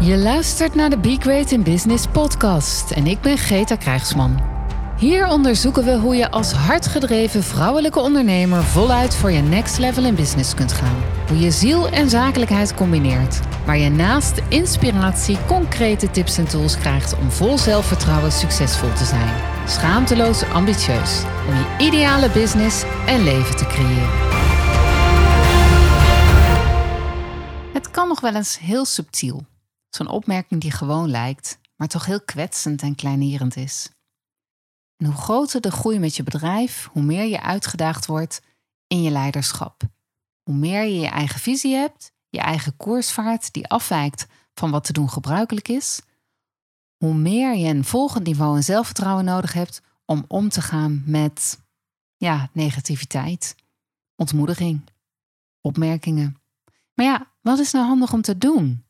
Je luistert naar de Be Great in Business podcast en ik ben Greta Krijgsman. Hier onderzoeken we hoe je als hardgedreven vrouwelijke ondernemer voluit voor je next level in business kunt gaan. Hoe je ziel en zakelijkheid combineert. Waar je naast inspiratie concrete tips en tools krijgt om vol zelfvertrouwen succesvol te zijn. Schaamteloos ambitieus. Om je ideale business en leven te creëren. Het kan nog wel eens heel subtiel. Zo'n opmerking die gewoon lijkt, maar toch heel kwetsend en kleinerend is. Hoe groter de groei met je bedrijf, hoe meer je uitgedaagd wordt in je leiderschap. Hoe meer je je eigen visie hebt, je eigen koersvaart die afwijkt van wat te doen gebruikelijk is, hoe meer je een volgend niveau en zelfvertrouwen nodig hebt om om te gaan met ja, negativiteit, ontmoediging, opmerkingen. Maar ja, wat is nou handig om te doen?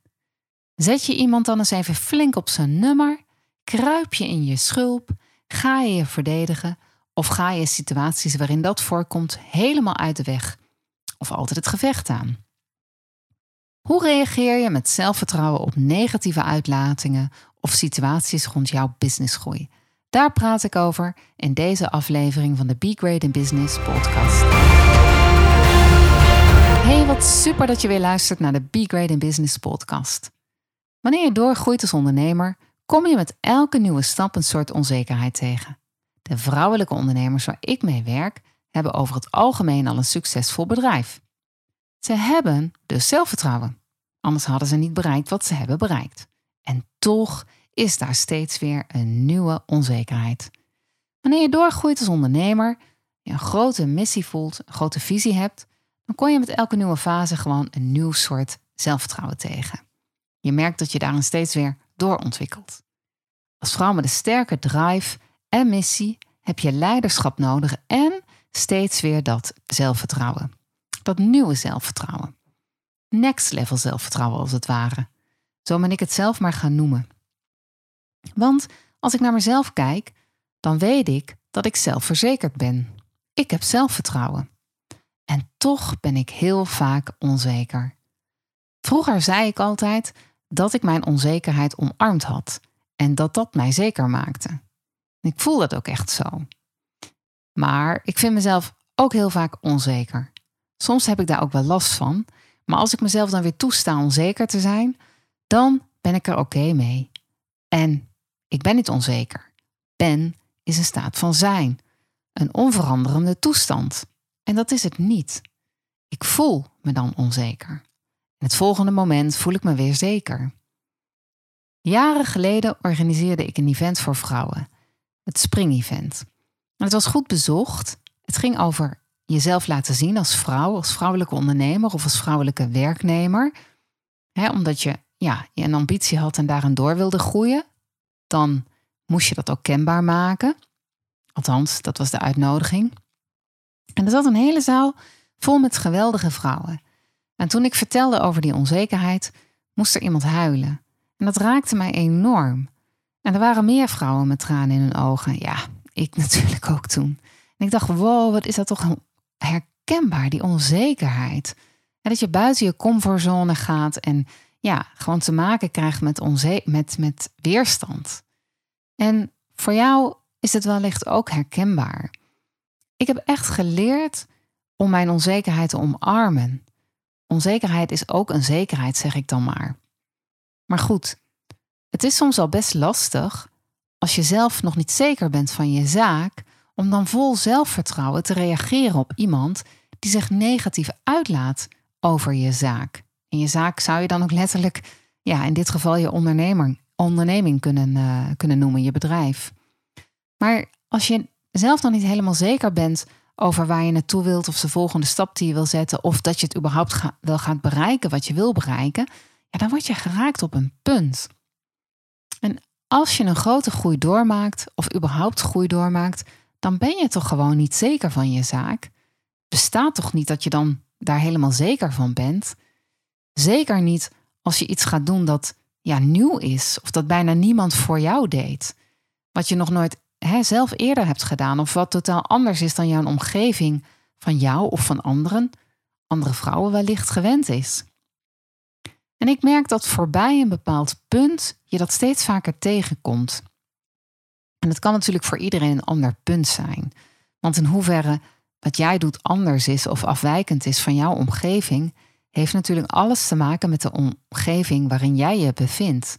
Zet je iemand dan eens even flink op zijn nummer? Kruip je in je schulp? Ga je je verdedigen? Of ga je situaties waarin dat voorkomt helemaal uit de weg? Of altijd het gevecht aan? Hoe reageer je met zelfvertrouwen op negatieve uitlatingen of situaties rond jouw businessgroei? Daar praat ik over in deze aflevering van de Be Great in Business podcast. Hey, wat super dat je weer luistert naar de Be Great in Business podcast. Wanneer je doorgroeit als ondernemer, kom je met elke nieuwe stap een soort onzekerheid tegen. De vrouwelijke ondernemers waar ik mee werk, hebben over het algemeen al een succesvol bedrijf. Ze hebben dus zelfvertrouwen. Anders hadden ze niet bereikt wat ze hebben bereikt. En toch is daar steeds weer een nieuwe onzekerheid. Wanneer je doorgroeit als ondernemer, je een grote missie voelt, een grote visie hebt, dan kom je met elke nieuwe fase gewoon een nieuw soort zelfvertrouwen tegen. Je merkt dat je daarin steeds weer doorontwikkelt. Als vrouw met een sterke drive en missie heb je leiderschap nodig en steeds weer dat zelfvertrouwen. Dat nieuwe zelfvertrouwen. Next level zelfvertrouwen als het ware. Zo ben ik het zelf maar gaan noemen. Want als ik naar mezelf kijk, dan weet ik dat ik zelfverzekerd ben. Ik heb zelfvertrouwen. En toch ben ik heel vaak onzeker. Vroeger zei ik altijd dat ik mijn onzekerheid omarmd had en dat dat mij zeker maakte. Ik voel dat ook echt zo. Maar ik vind mezelf ook heel vaak onzeker. Soms heb ik daar ook wel last van, maar als ik mezelf dan weer toesta onzeker te zijn, dan ben ik er oké mee. En ik ben niet onzeker. Ben is een staat van zijn, een onveranderende toestand. En dat is het niet. Ik voel me dan onzeker. Het volgende moment voel ik me weer zeker. Jaren geleden organiseerde ik een event voor vrouwen, het Spring-event. Het was goed bezocht. Het ging over jezelf laten zien als vrouw, als vrouwelijke ondernemer of als vrouwelijke werknemer. omdat je, ja, je een ambitie had en daarin door wilde groeien, dan moest je dat ook kenbaar maken. Althans, dat was de uitnodiging. En er zat een hele zaal vol met geweldige vrouwen. En toen ik vertelde over die onzekerheid, moest er iemand huilen. En dat raakte mij enorm. En er waren meer vrouwen met tranen in hun ogen. Ja, ik natuurlijk ook toen. En ik dacht, wow, wat is dat toch herkenbaar, die onzekerheid. En dat je buiten je comfortzone gaat en ja, gewoon te maken krijgt met, onze met, met weerstand. En voor jou is het wellicht ook herkenbaar. Ik heb echt geleerd om mijn onzekerheid te omarmen. Onzekerheid is ook een zekerheid, zeg ik dan maar. Maar goed, het is soms al best lastig als je zelf nog niet zeker bent van je zaak, om dan vol zelfvertrouwen te reageren op iemand die zich negatief uitlaat over je zaak. En je zaak zou je dan ook letterlijk, ja, in dit geval je ondernemer, onderneming kunnen, uh, kunnen noemen, je bedrijf. Maar als je zelf nog niet helemaal zeker bent over waar je naartoe wilt, of de volgende stap die je wil zetten, of dat je het überhaupt wel gaat bereiken wat je wil bereiken, ja, dan word je geraakt op een punt. En als je een grote groei doormaakt, of überhaupt groei doormaakt, dan ben je toch gewoon niet zeker van je zaak. Bestaat toch niet dat je dan daar helemaal zeker van bent? Zeker niet als je iets gaat doen dat ja, nieuw is, of dat bijna niemand voor jou deed. Wat je nog nooit zelf eerder hebt gedaan, of wat totaal anders is dan jouw omgeving van jou of van anderen, andere vrouwen wellicht gewend is. En En ik merk dat voorbij een bepaald punt je dat steeds vaker tegenkomt. En het kan natuurlijk voor iedereen een ander punt zijn. Want in hoeverre wat jij doet anders is of afwijkend is van jouw omgeving, heeft natuurlijk alles te maken met de omgeving waarin jij je bevindt.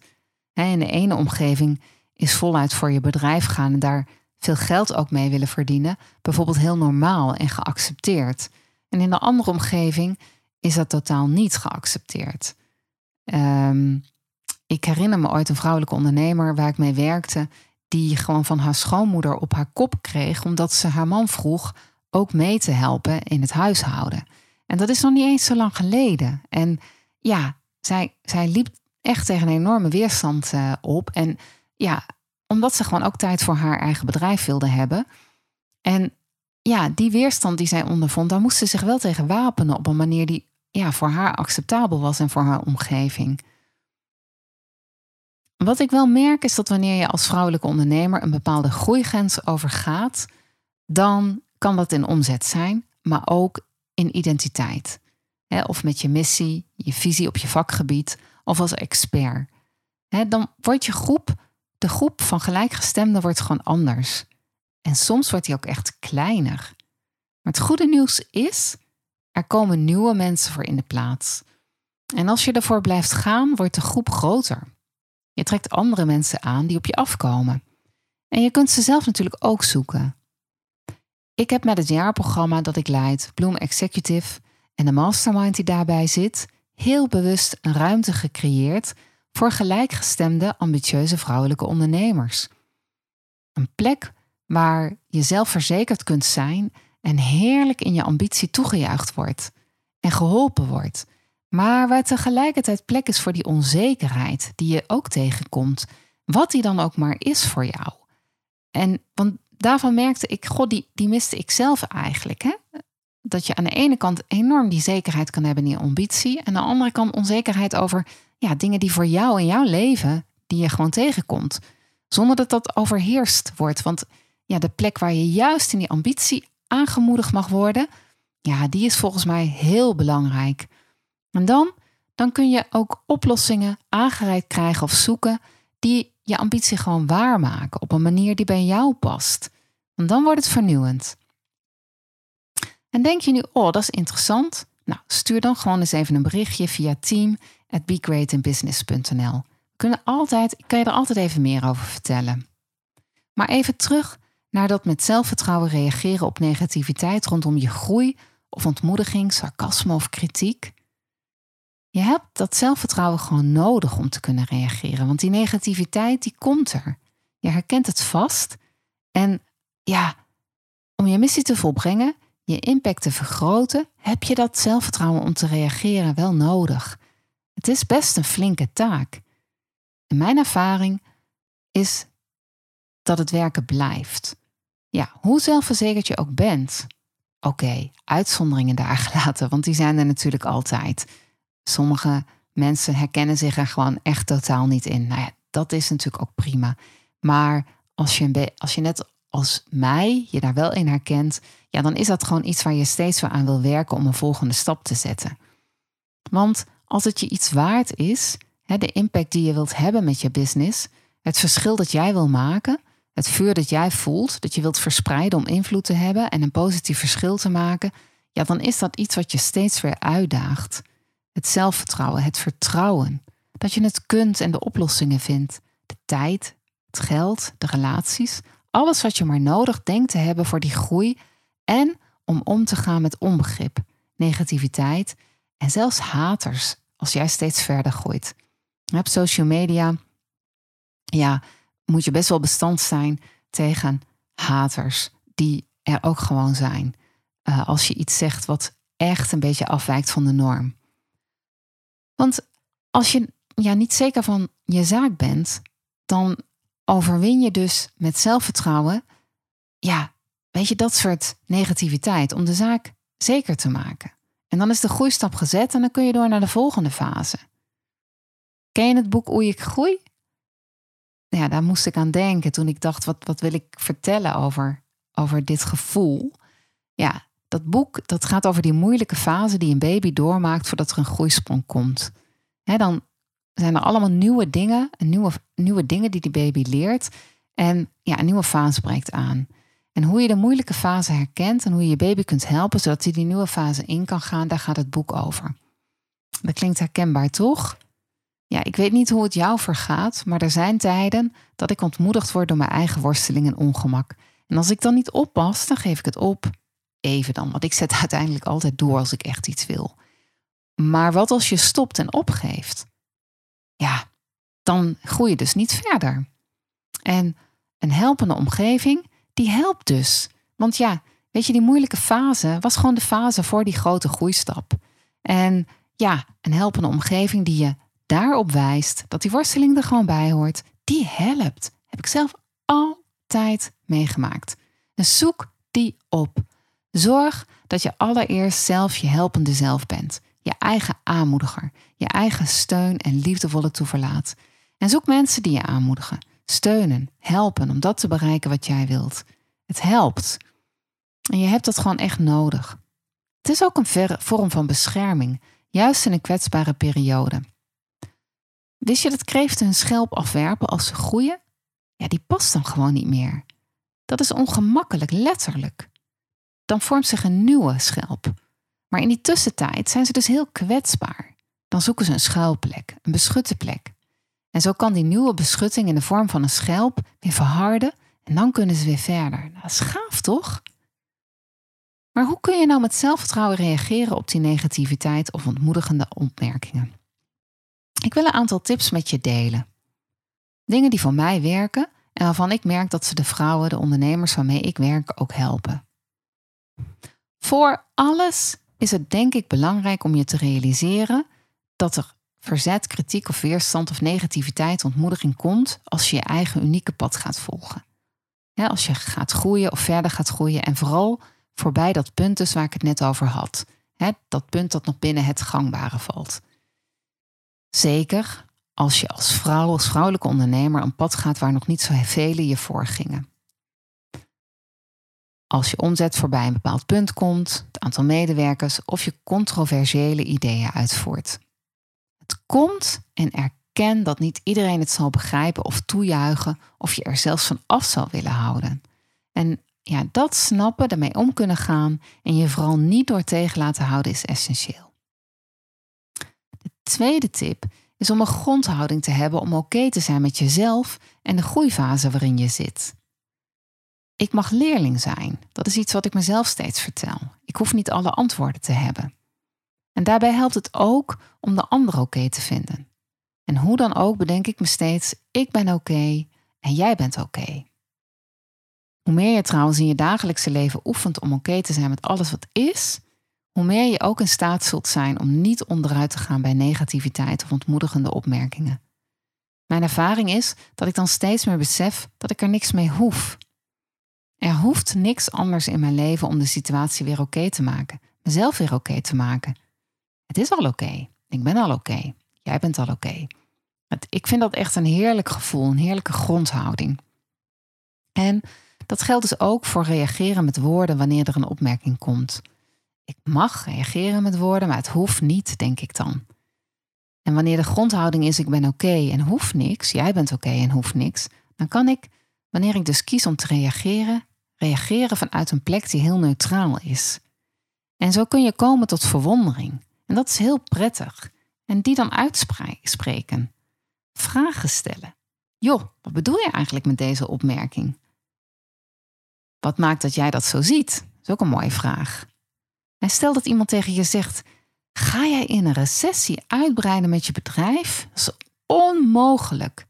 In de ene omgeving is voluit voor je bedrijf gaan en daar veel geld ook mee willen verdienen, bijvoorbeeld heel normaal en geaccepteerd. En in de andere omgeving is dat totaal niet geaccepteerd. Um, ik herinner me ooit een vrouwelijke ondernemer waar ik mee werkte, die gewoon van haar schoonmoeder op haar kop kreeg, omdat ze haar man vroeg ook mee te helpen in het huishouden. En dat is nog niet eens zo lang geleden. En ja, zij, zij liep echt tegen een enorme weerstand uh, op. En ja, omdat ze gewoon ook tijd voor haar eigen bedrijf wilde hebben. En ja, die weerstand die zij ondervond, daar moest ze zich wel tegen wapenen op een manier die ja, voor haar acceptabel was en voor haar omgeving. Wat ik wel merk is dat wanneer je als vrouwelijke ondernemer een bepaalde groeigrens overgaat, dan kan dat in omzet zijn, maar ook in identiteit. Of met je missie, je visie op je vakgebied of als expert. Dan wordt je groep, de groep van gelijkgestemden, wordt gewoon anders. En soms wordt die ook echt kleiner. Maar het goede nieuws is, er komen nieuwe mensen voor in de plaats. En als je ervoor blijft gaan, wordt de groep groter. Je trekt andere mensen aan die op je afkomen. En je kunt ze zelf natuurlijk ook zoeken. Ik heb met het jaarprogramma dat ik leid, Bloom Executive, en de mastermind die daarbij zit, heel bewust een ruimte gecreëerd voor gelijkgestemde, ambitieuze vrouwelijke ondernemers. Een plek waar je zelfverzekerd kunt zijn en heerlijk in je ambitie toegejuicht wordt en geholpen wordt, maar waar tegelijkertijd plek is voor die onzekerheid die je ook tegenkomt, wat die dan ook maar is voor jou. En want daarvan merkte ik, god, die, die miste ik zelf eigenlijk. Hè? Dat je aan de ene kant enorm die zekerheid kan hebben in je ambitie. En aan de andere kant onzekerheid over ja, dingen die voor jou in jouw leven, die je gewoon tegenkomt. Zonder dat dat overheerst wordt. Want ja, de plek waar je juist in die ambitie aangemoedigd mag worden, ja, die is volgens mij heel belangrijk. En dan, dan kun je ook oplossingen aangereikt krijgen of zoeken die je ambitie gewoon waarmaken op een manier die bij jou past. Want dan wordt het vernieuwend. En denk je nu, oh, dat is interessant? Nou, stuur dan gewoon eens even een berichtje via team at begreatinbusiness.nl. Kunnen altijd, ik kan je er altijd even meer over vertellen. Maar even terug naar dat met zelfvertrouwen reageren op negativiteit rondom je groei of ontmoediging, sarcasme of kritiek. Je hebt dat zelfvertrouwen gewoon nodig om te kunnen reageren, want die negativiteit die komt er. Je herkent het vast en ja, om je missie te volbrengen, je impact te vergroten, heb je dat zelfvertrouwen om te reageren wel nodig. Het is best een flinke taak. En mijn ervaring is dat het werken blijft. Ja, hoe zelfverzekerd je ook bent. Oké, uitzonderingen daar gelaten, want die zijn er natuurlijk altijd. Sommige mensen herkennen zich er gewoon echt totaal niet in. Nou ja, dat is natuurlijk ook prima. Maar als je, als je net als mij je daar wel in herkent, ja, dan is dat gewoon iets waar je steeds weer aan wil werken om een volgende stap te zetten. Want als het je iets waard is, de impact die je wilt hebben met je business, het verschil dat jij wil maken, het vuur dat jij voelt, dat je wilt verspreiden om invloed te hebben en een positief verschil te maken, ja, dan is dat iets wat je steeds weer uitdaagt. Het zelfvertrouwen, het vertrouwen, dat je het kunt en de oplossingen vindt, de tijd, het geld, de relaties, alles wat je maar nodig denkt te hebben voor die groei en om om te gaan met onbegrip, negativiteit en zelfs haters als jij steeds verder groeit. Op social media ja, moet je best wel bestand zijn tegen haters die er ook gewoon zijn. Uh, als je iets zegt wat echt een beetje afwijkt van de norm. Want als je ja, niet zeker van je zaak bent, dan overwin je dus met zelfvertrouwen, ja, weet je, dat soort negativiteit om de zaak zeker te maken. En dan is de groeistap gezet en dan kun je door naar de volgende fase. Ken je het boek Oei ik groei? Ja, daar moest ik aan denken toen ik dacht, wat, wat wil ik vertellen over, over dit gevoel? Ja, dat boek dat gaat over die moeilijke fase die een baby doormaakt voordat er een groeisprong komt. dan zijn er allemaal nieuwe dingen, nieuwe, nieuwe dingen die die baby leert. En ja, een nieuwe fase breekt aan. En hoe je de moeilijke fase herkent en hoe je je baby kunt helpen zodat hij die nieuwe fase in kan gaan, daar gaat het boek over. Dat klinkt herkenbaar, toch? Ja, ik weet niet hoe het jou vergaat, maar er zijn tijden dat ik ontmoedigd word door mijn eigen worsteling en ongemak. En als ik dan niet oppas, dan geef ik het op. Even dan, want ik zet uiteindelijk altijd door als ik echt iets wil. Maar wat als je stopt en opgeeft? Ja, dan groei je dus niet verder. En een helpende omgeving, die helpt dus. Want ja, weet je, die moeilijke fase was gewoon de fase voor die grote groeistap. En ja, een helpende omgeving die je daarop wijst dat die worsteling er gewoon bij hoort, die helpt. Heb ik zelf altijd meegemaakt. En zoek die op. Zorg dat je allereerst zelf je helpende zelf bent. Je eigen aanmoediger. Je eigen steun en liefdevolle toeverlaat. En zoek mensen die je aanmoedigen, steunen, helpen om dat te bereiken wat jij wilt. Het helpt. En je hebt dat gewoon echt nodig. Het is ook een vorm van bescherming, juist in een kwetsbare periode. Wist je dat kreeften hun schelp afwerpen als ze groeien? Ja, die past dan gewoon niet meer. Dat is ongemakkelijk, letterlijk. Dan vormt zich een nieuwe schelp. Maar in die tussentijd zijn ze dus heel kwetsbaar. Dan zoeken ze een schuilplek, een beschutte plek. En zo kan die nieuwe beschutting in de vorm van een schelp weer verharden en dan kunnen ze weer verder. Nou, dat is gaaf, toch? Maar hoe kun je nou met zelfvertrouwen reageren op die negativiteit of ontmoedigende opmerkingen? Ik wil een aantal tips met je delen. Dingen die voor mij werken en waarvan ik merk dat ze de vrouwen, de ondernemers waarmee ik werk, ook helpen. Voor alles is het denk ik belangrijk om je te realiseren dat er verzet, kritiek of weerstand of negativiteit, ontmoediging komt als je je eigen unieke pad gaat volgen. als je gaat groeien of verder gaat groeien en vooral voorbij dat punt dus waar ik het net over had. dat punt dat nog binnen het gangbare valt. Zeker als je als vrouw, als vrouwelijke ondernemer een pad gaat waar nog niet zo velen je voor gingen. Als je omzet voorbij een bepaald punt komt, het aantal medewerkers of je controversiële ideeën uitvoert. Het komt en erken dat niet iedereen het zal begrijpen of toejuichen of je er zelfs van af zal willen houden. En ja, dat snappen, ermee om kunnen gaan en je vooral niet door tegen laten houden is essentieel. De tweede tip is om een grondhouding te hebben om oké te zijn met jezelf en de groeifase waarin je zit. Ik mag leerling zijn. Dat is iets wat ik mezelf steeds vertel. Ik hoef niet alle antwoorden te hebben. En daarbij helpt het ook om de ander oké te vinden. En hoe dan ook bedenk ik me steeds: ik ben oké en jij bent oké. Hoe meer je trouwens in je dagelijkse leven oefent om oké te zijn met alles wat is, hoe meer je ook in staat zult zijn om niet onderuit te gaan bij negativiteit of ontmoedigende opmerkingen. Mijn ervaring is dat ik dan steeds meer besef dat ik er niks mee hoef. Er hoeft niks anders in mijn leven om de situatie weer oké te maken, mezelf weer oké te maken. Het is al oké. Ik ben al oké. Jij bent al oké. Ik vind dat echt een heerlijk gevoel, een heerlijke grondhouding. En dat geldt dus ook voor reageren met woorden wanneer er een opmerking komt. Ik mag reageren met woorden, maar het hoeft niet, denk ik dan. En wanneer de grondhouding is: ik ben oké en hoef niks, jij bent oké en hoeft niks, dan kan ik, wanneer ik dus kies om te reageren, reageren vanuit een plek die heel neutraal is. En zo kun je komen tot verwondering. En dat is heel prettig. En die dan uitspreken. Vragen stellen. Joh, wat bedoel je eigenlijk met deze opmerking? Wat maakt dat jij dat zo ziet? Dat is ook een mooie vraag. En stel dat iemand tegen je zegt: Ga jij in een recessie uitbreiden met je bedrijf? Dat is onmogelijk.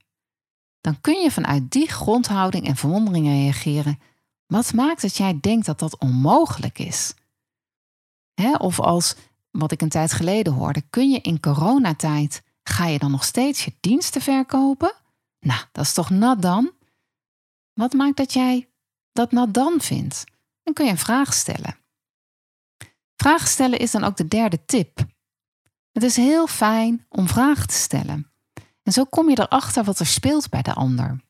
Dan kun je vanuit die grondhouding en verwondering reageren. Wat maakt dat jij denkt dat dat onmogelijk is? of als, wat ik een tijd geleden hoorde, kun je in coronatijd, ga je dan nog steeds je diensten verkopen? Nou, dat is toch nat dan? Wat maakt dat jij dat nat dan vindt? Dan kun je een vraag stellen. Vragen stellen is dan ook de derde tip. Het is heel fijn om vragen te stellen. En zo kom je erachter wat er speelt bij de ander.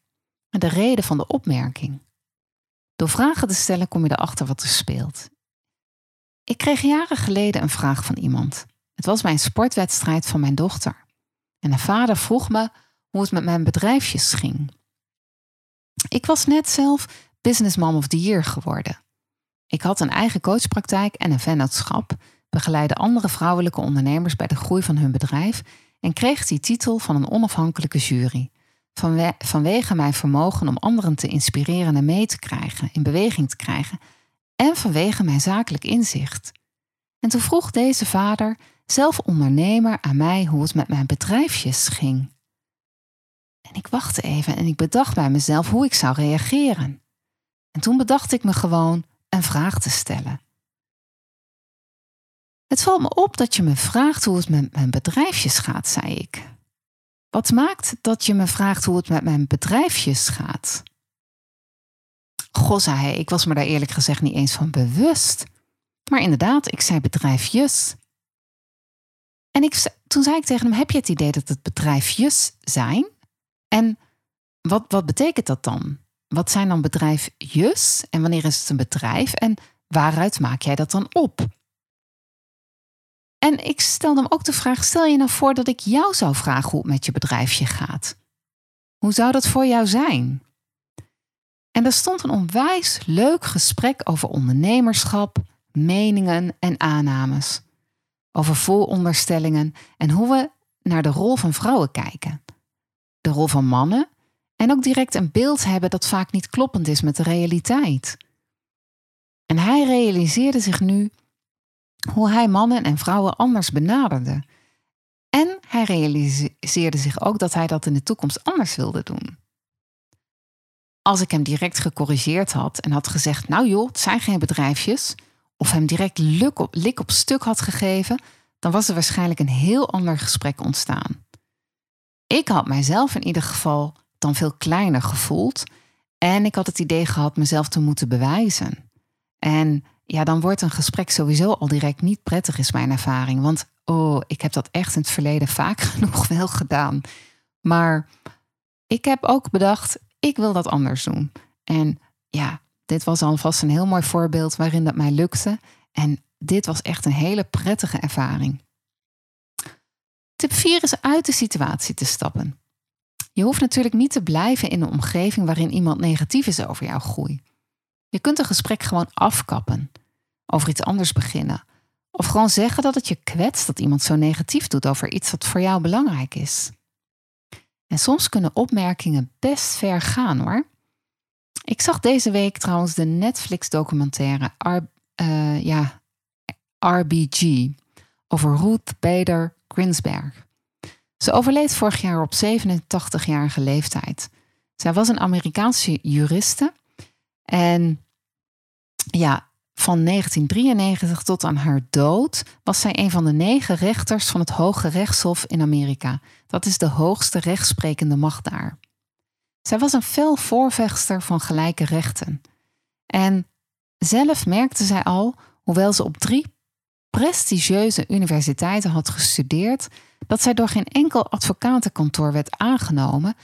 En de reden van de opmerking. Door vragen te stellen kom je erachter wat er speelt. Ik kreeg jaren geleden een vraag van iemand. Het was bij een sportwedstrijd van mijn dochter. En de vader vroeg me hoe het met mijn bedrijfjes ging. Ik was net zelf Businessmom of the Year geworden. Ik had een eigen coachpraktijk en een vennootschap, begeleide andere vrouwelijke ondernemers bij de groei van hun bedrijf en kreeg die titel van een onafhankelijke jury. Vanwege mijn vermogen om anderen te inspireren en mee te krijgen, in beweging te krijgen, en vanwege mijn zakelijk inzicht. En toen vroeg deze vader, zelf ondernemer, aan mij hoe het met mijn bedrijfjes ging. En ik wachtte even en ik bedacht bij mezelf hoe ik zou reageren. En toen bedacht ik me gewoon een vraag te stellen. Het valt me op dat je me vraagt hoe het met mijn bedrijfjes gaat, zei ik. Wat maakt dat je me vraagt hoe het met mijn bedrijfjes gaat? Goh, zei ik was me daar eerlijk gezegd niet eens van bewust. Maar inderdaad, ik zei bedrijfjes. En ik, toen zei ik tegen hem: Heb je het idee dat het bedrijfjes zijn? En wat, wat betekent dat dan? Wat zijn dan bedrijfjes en wanneer is het een bedrijf en waaruit maak jij dat dan op? En ik stelde hem ook de vraag: stel je nou voor dat ik jou zou vragen hoe het met je bedrijfje gaat? Hoe zou dat voor jou zijn? En er stond een onwijs leuk gesprek over ondernemerschap, meningen en aannames. Over vooronderstellingen en hoe we naar de rol van vrouwen kijken. De rol van mannen en ook direct een beeld hebben dat vaak niet kloppend is met de realiteit. En hij realiseerde zich nu hoe hij mannen en vrouwen anders benaderde. En hij realiseerde zich ook dat hij dat in de toekomst anders wilde doen. Als ik hem direct gecorrigeerd had en had gezegd: Nou joh, het zijn geen bedrijfjes, of hem direct lik op, lik op stuk had gegeven, dan was er waarschijnlijk een heel ander gesprek ontstaan. Ik had mijzelf in ieder geval dan veel kleiner gevoeld en ik had het idee gehad mezelf te moeten bewijzen. En ja, dan wordt een gesprek sowieso al direct niet prettig, is mijn ervaring. Want oh, ik heb dat echt in het verleden vaak genoeg wel gedaan. Maar ik heb ook bedacht, ik wil dat anders doen. En ja, dit was alvast een heel mooi voorbeeld waarin dat mij lukte. En dit was echt een hele prettige ervaring. Tip 4 is uit de situatie te stappen. Je hoeft natuurlijk niet te blijven in een omgeving waarin iemand negatief is over jouw groei. Je kunt een gesprek gewoon afkappen, over iets anders beginnen. Of gewoon zeggen dat het je kwetst dat iemand zo negatief doet over iets wat voor jou belangrijk is. En soms kunnen opmerkingen best ver gaan hoor. Ik zag deze week trouwens de Netflix-documentaire uh, ja, RBG over Ruth Bader Grinsberg. Ze overleed vorig jaar op 87-jarige leeftijd. Zij was een Amerikaanse juriste en ja, van 1993 tot aan haar dood was zij een van de negen rechters van het Hoge Rechtshof in Amerika. Dat is de hoogste rechtsprekende macht daar. Zij was een fel voorvechter van gelijke rechten. En zelf merkte zij al, hoewel ze op drie prestigieuze universiteiten had gestudeerd, dat zij door geen enkel advocatenkantoor werd aangenomen,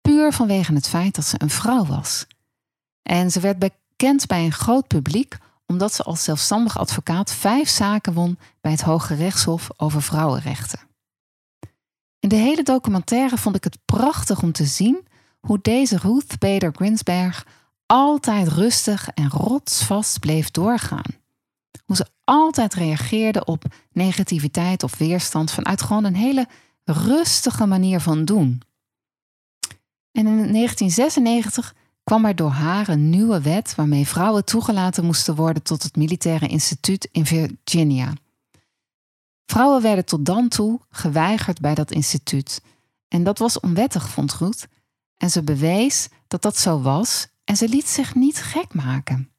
puur vanwege het feit dat ze een vrouw was. En ze werd bekend bij een groot publiek omdat ze als zelfstandig advocaat vijf zaken won bij het Hoge Rechtshof over vrouwenrechten. In de hele documentaire vond ik het prachtig om te zien hoe deze Ruth Bader Grinsberg altijd rustig en rotsvast bleef doorgaan. Hoe ze altijd reageerde op negativiteit of weerstand vanuit gewoon een hele rustige manier van doen. En in 1996 kwam er door haar een nieuwe wet waarmee vrouwen toegelaten moesten worden tot het militaire instituut in Virginia. Vrouwen werden tot dan toe geweigerd bij dat instituut. En dat was onwettig, vond Ruth. En ze bewees dat dat zo was en ze liet zich niet gek maken.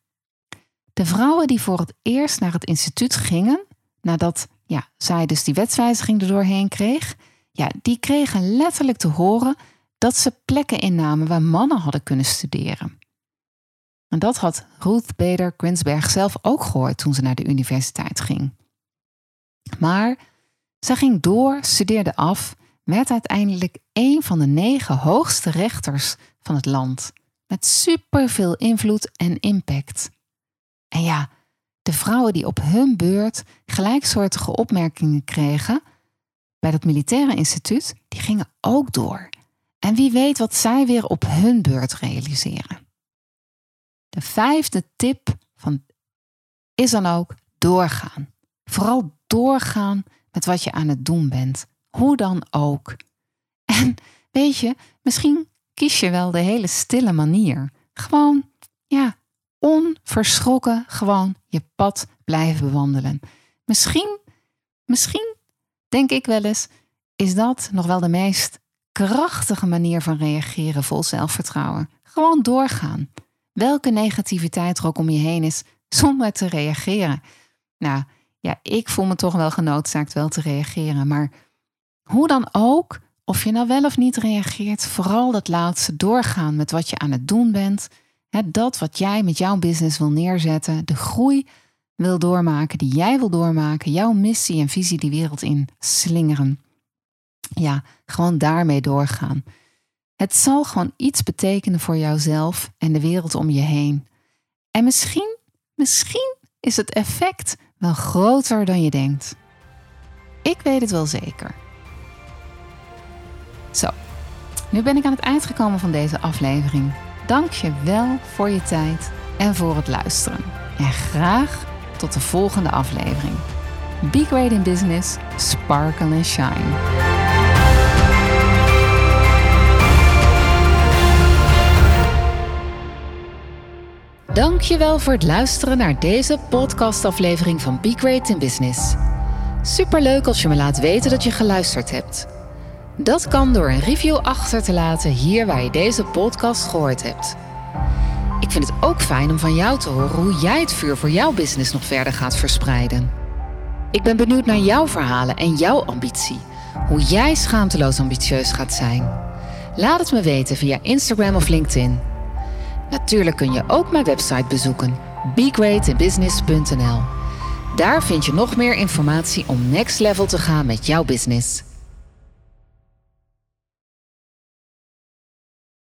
De vrouwen die voor het eerst naar het instituut gingen, nadat ja, zij dus die wetswijziging er doorheen kreeg, ja, die kregen letterlijk te horen dat ze plekken innamen waar mannen hadden kunnen studeren. En dat had Ruth Bader Grinsberg zelf ook gehoord toen ze naar de universiteit ging. Maar ze ging door, studeerde af, werd uiteindelijk een van de negen hoogste rechters van het land, met superveel invloed en impact. En ja, de vrouwen die op hun beurt gelijksoortige opmerkingen kregen bij dat militaire instituut, die gingen ook door. En wie weet wat zij weer op hun beurt realiseren. De vijfde tip van is dan ook doorgaan. Vooral doorgaan met wat je aan het doen bent. Hoe dan ook. En weet je, misschien kies je wel de hele stille manier. Gewoon, ja, onverschrokken gewoon je pad blijven bewandelen. Misschien, misschien, denk ik wel eens, is dat nog wel de meest krachtige manier van reageren vol zelfvertrouwen. Gewoon doorgaan. Welke negativiteit er ook om je heen is, zonder te reageren. Nou, ja, ik voel me toch wel genoodzaakt wel te reageren. Maar hoe dan ook, of je nou wel of niet reageert, vooral dat laatste doorgaan met wat je aan het doen bent. Hè, dat wat jij met jouw business wil neerzetten, de groei wil doormaken, die jij wil doormaken, jouw missie en visie die wereld in slingeren. Ja, gewoon daarmee doorgaan. Het zal gewoon iets betekenen voor jouzelf en de wereld om je heen. En misschien, misschien is het effect wel groter dan je denkt. Ik weet het wel zeker. Zo, nu ben ik aan het eind gekomen van deze aflevering. Dank je wel voor je tijd en voor het luisteren. En graag tot de volgende aflevering. Be great in business, sparkle and shine. Dankjewel voor het luisteren naar deze podcastaflevering van Be Great in Business. Superleuk als je me laat weten dat je geluisterd hebt. Dat kan door een review achter te laten hier waar je deze podcast gehoord hebt. Ik vind het ook fijn om van jou te horen hoe jij het vuur voor jouw business nog verder gaat verspreiden. Ik ben benieuwd naar jouw verhalen en jouw ambitie. Hoe jij schaamteloos ambitieus gaat zijn. Laat het me weten via Instagram of LinkedIn. Natuurlijk kun je ook mijn website bezoeken: begreatinbusiness.nl. Daar vind je nog meer informatie om next level te gaan met jouw business.